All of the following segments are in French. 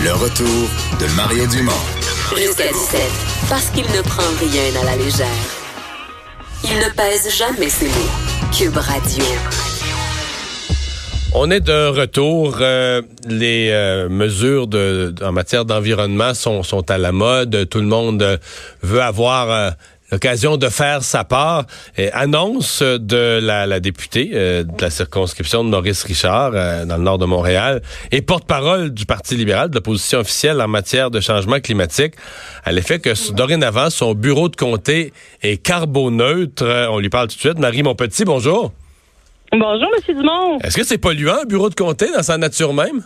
Le retour de Mario Dumont. Jusqu'à 17, parce qu'il ne prend rien à la légère. Il ne pèse jamais ses mots. Cube Radio. On est de retour. Euh, les euh, mesures de, en matière d'environnement sont, sont à la mode. Tout le monde euh, veut avoir l'occasion de faire sa part. Et annonce de la, la députée euh, de la circonscription de Maurice Richard euh, dans le nord de Montréal et porte-parole du Parti libéral de l'opposition officielle en matière de changement climatique à l'effet que dorénavant son bureau de comté est carboneutre. Euh, on lui parle tout de suite. Marie Monpetit, bonjour. Bonjour, M. Dumont. Est-ce que c'est polluant, un bureau de comté, dans sa nature même?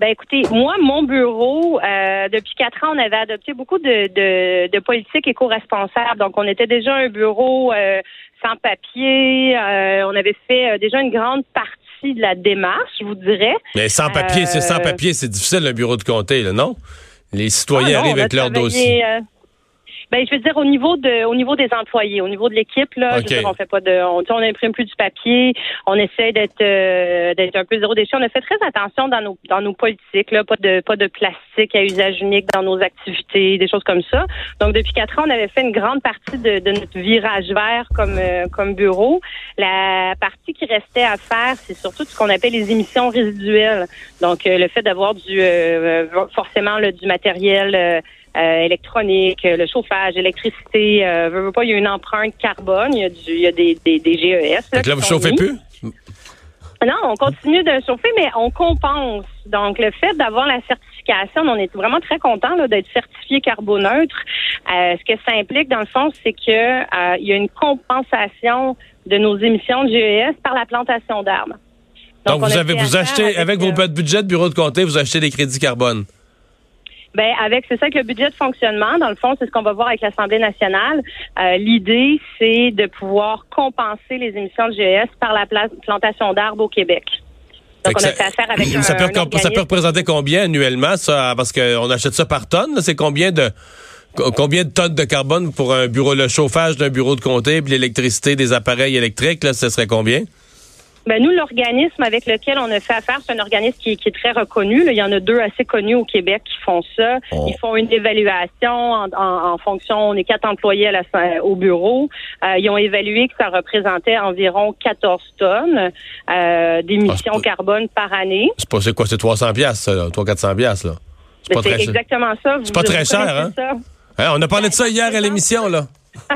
Ben écoutez, moi, mon bureau, euh, depuis quatre ans, on avait adopté beaucoup de, de, de politiques éco-responsables. Donc, on était déjà un bureau euh, sans papier. Euh, on avait fait déjà une grande partie de la démarche, je vous dirais. Mais sans papier, c'est sans papier, c'est difficile un bureau de comté, là, non? Les citoyens ah arrivent avec leur dossier. Ben, je veux dire au niveau de, au niveau des employés, au niveau de l'équipe là, je veux dire, on fait pas de, on, on imprime plus du papier, on essaie d'être, euh, d'être un peu zéro déchet. On a fait très attention dans nos, dans nos politiques là, pas de, pas de plastique à usage unique dans nos activités, des choses comme ça. Donc depuis quatre ans, on avait fait une grande partie de, de notre virage vert comme, euh, comme bureau. La partie qui restait à faire, c'est surtout ce qu'on appelle les émissions résiduelles. Donc euh, le fait d'avoir du, forcément là, du matériel euh, électronique, le chauffage, l'électricité. Euh, pas, il y a une empreinte carbone, il y a, du, il y a des, des, des GES. Là, là vous chauffez plus? Non, on continue de chauffer, mais on compense. Donc, le fait d'avoir la certification, on est vraiment très content d'être certifié carboneutre. Euh, ce que ça implique, dans le fond, c'est que euh, il y a une compensation de nos émissions de GES par la plantation d'arbres. Donc, Donc vous avez vous achetez avec, avec vos budgets de bureau de comté, vous achetez des crédits carbone. Ben avec c'est ça que le budget de fonctionnement, dans le fond, c'est ce qu'on va voir avec l'Assemblée nationale. Euh, l'idée, c'est de pouvoir compenser les émissions de GS par la plantation d'arbres au Québec. Donc, on a fait affaire avec ça, peut, ça peut représenter combien annuellement, ça? Parce qu'on achète ça par tonne. C'est combien de combien de tonnes de carbone pour un bureau, le chauffage d'un bureau de comté, puis l'électricité des appareils électriques, là, ce serait combien? Ben nous, l'organisme avec lequel on a fait affaire, c'est un organisme qui, qui, est très reconnu. Il y en a deux assez connus au Québec qui font ça. Oh. Ils font une évaluation en, en, fonction, on est quatre employés à la, au bureau. Euh, ils ont évalué que ça représentait environ 14 tonnes euh, d'émissions ah, carbone par année. C'est pas c'est quoi, c'est 300 pièces, 300 400 pièces là. C'est ben, exactement ça. C'est pas très cher, hein? hein? On a parlé de ça hier à l'émission là.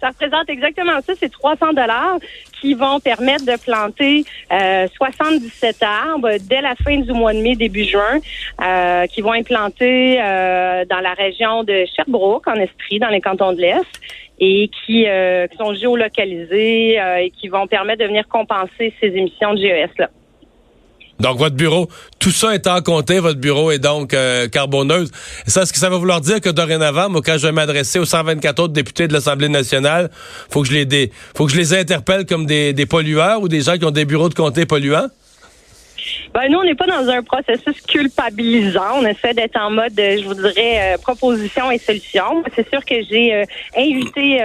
ça représente exactement ça, c'est 300 dollars qui vont permettre de planter euh, 77 arbres dès la fin du mois de mai, début juin, euh, qui vont être plantés euh, dans la région de Sherbrooke, en Estrie, dans les cantons de l'Est, et qui, euh, qui sont géolocalisés et qui vont permettre de venir compenser ces émissions de GES-là. Donc, votre bureau, tout ça étant compté, votre bureau est donc euh, carboneuse. Ça, est-ce que ça va vouloir dire que dorénavant, moi, quand je vais m'adresser aux 124 autres députés de l'Assemblée nationale, faut que je les faut que je les interpelle comme des, des pollueurs ou des gens qui ont des bureaux de comté polluants? Ben, nous, on n'est pas dans un processus culpabilisant. On essaie d'être en mode, euh, je vous dirais, euh, proposition et solution. C'est sûr que j'ai euh, invité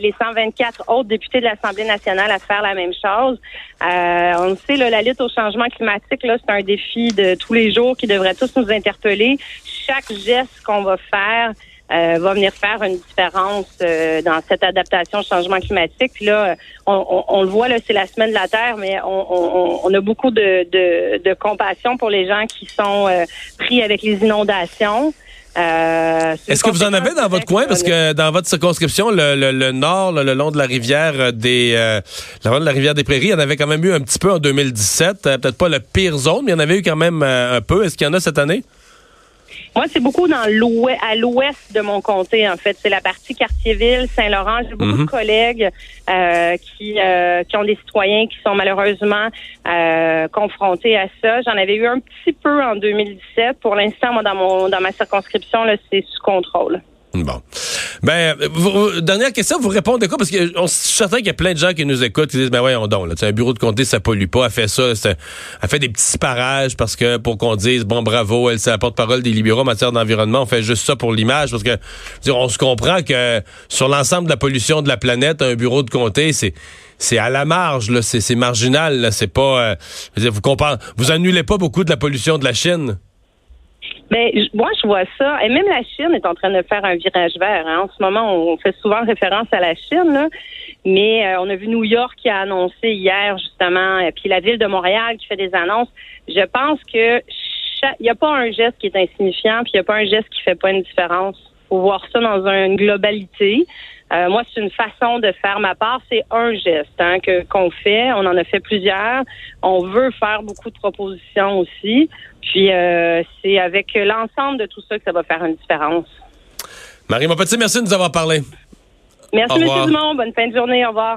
les 124 autres députés de l'Assemblée nationale à faire la même chose. on sait, là, la lutte au changement climatique, là, c'est un défi de tous les jours qui devrait tous nous interpeller. Chaque geste qu'on va faire, euh, va venir faire une différence euh, dans cette adaptation au changement climatique. Là, on, on, le voit, là, c'est la semaine de la Terre, mais on, on a beaucoup de, de, de, compassion pour les gens qui sont euh, pris avec les inondations. Est-ce que vous en avez dans votre coin? Parce que dans votre circonscription, le, le, nord, le long de la rivière des le long de la rivière des Prairies, il y en avait quand même eu un petit peu en 2017. Peut-être pas la pire zone, mais il y en avait eu quand même un peu. Est-ce qu'il y en a cette année? Moi, c'est beaucoup dans l'ouest, à l'ouest de mon comté, en fait. C'est la partie quartier-ville, Saint-Laurent. J'ai beaucoup de mhm. collègues euh, qui, euh, qui ont des citoyens qui sont malheureusement euh, confrontés à ça. J'en avais eu un petit peu en 2017. Pour l'instant, moi, dans mon dans ma circonscription, là, c'est sous contrôle. Bon. Ben, dernière question, vous répondez quoi? Parce que on, je suis certain qu'il y a plein de gens qui nous écoutent qui disent, ben voyons donc, là, un bureau de comté, ça pollue pas, elle fait ça, elle fait des petits parages parce que, pour qu'on dise, bon, bravo, elle, c'est la porte-parole des libéraux en matière d'environnement, on fait juste ça pour l'image parce que, on se comprend que sur l'ensemble de la pollution de la planète, un bureau de comté, c'est, c'est à la marge, là, c'est, marginal, là, c'est pas, euh, vous comprenez, vous annulez pas beaucoup de la pollution de la Chine. Ben, moi, je vois ça. Et même la Chine est en train de faire un virage vert. Hein. En ce moment, on fait souvent référence à la Chine, là. mais euh, on a vu New York qui a annoncé hier, justement, et puis la ville de Montréal qui fait des annonces. Je pense que il n'y a pas un geste qui est insignifiant, puis il n'y a pas un geste qui fait pas une différence. Faut voir ça dans une globalité. Euh, moi, c'est une façon de faire ma part. C'est un geste hein, que qu'on fait. On en a fait plusieurs. On veut faire beaucoup de propositions aussi. Puis euh, c'est avec l'ensemble de tout ça que ça va faire une différence. Marie Petit, merci de nous avoir parlé. Merci, M. Dumont. Bonne fin de journée. Au revoir.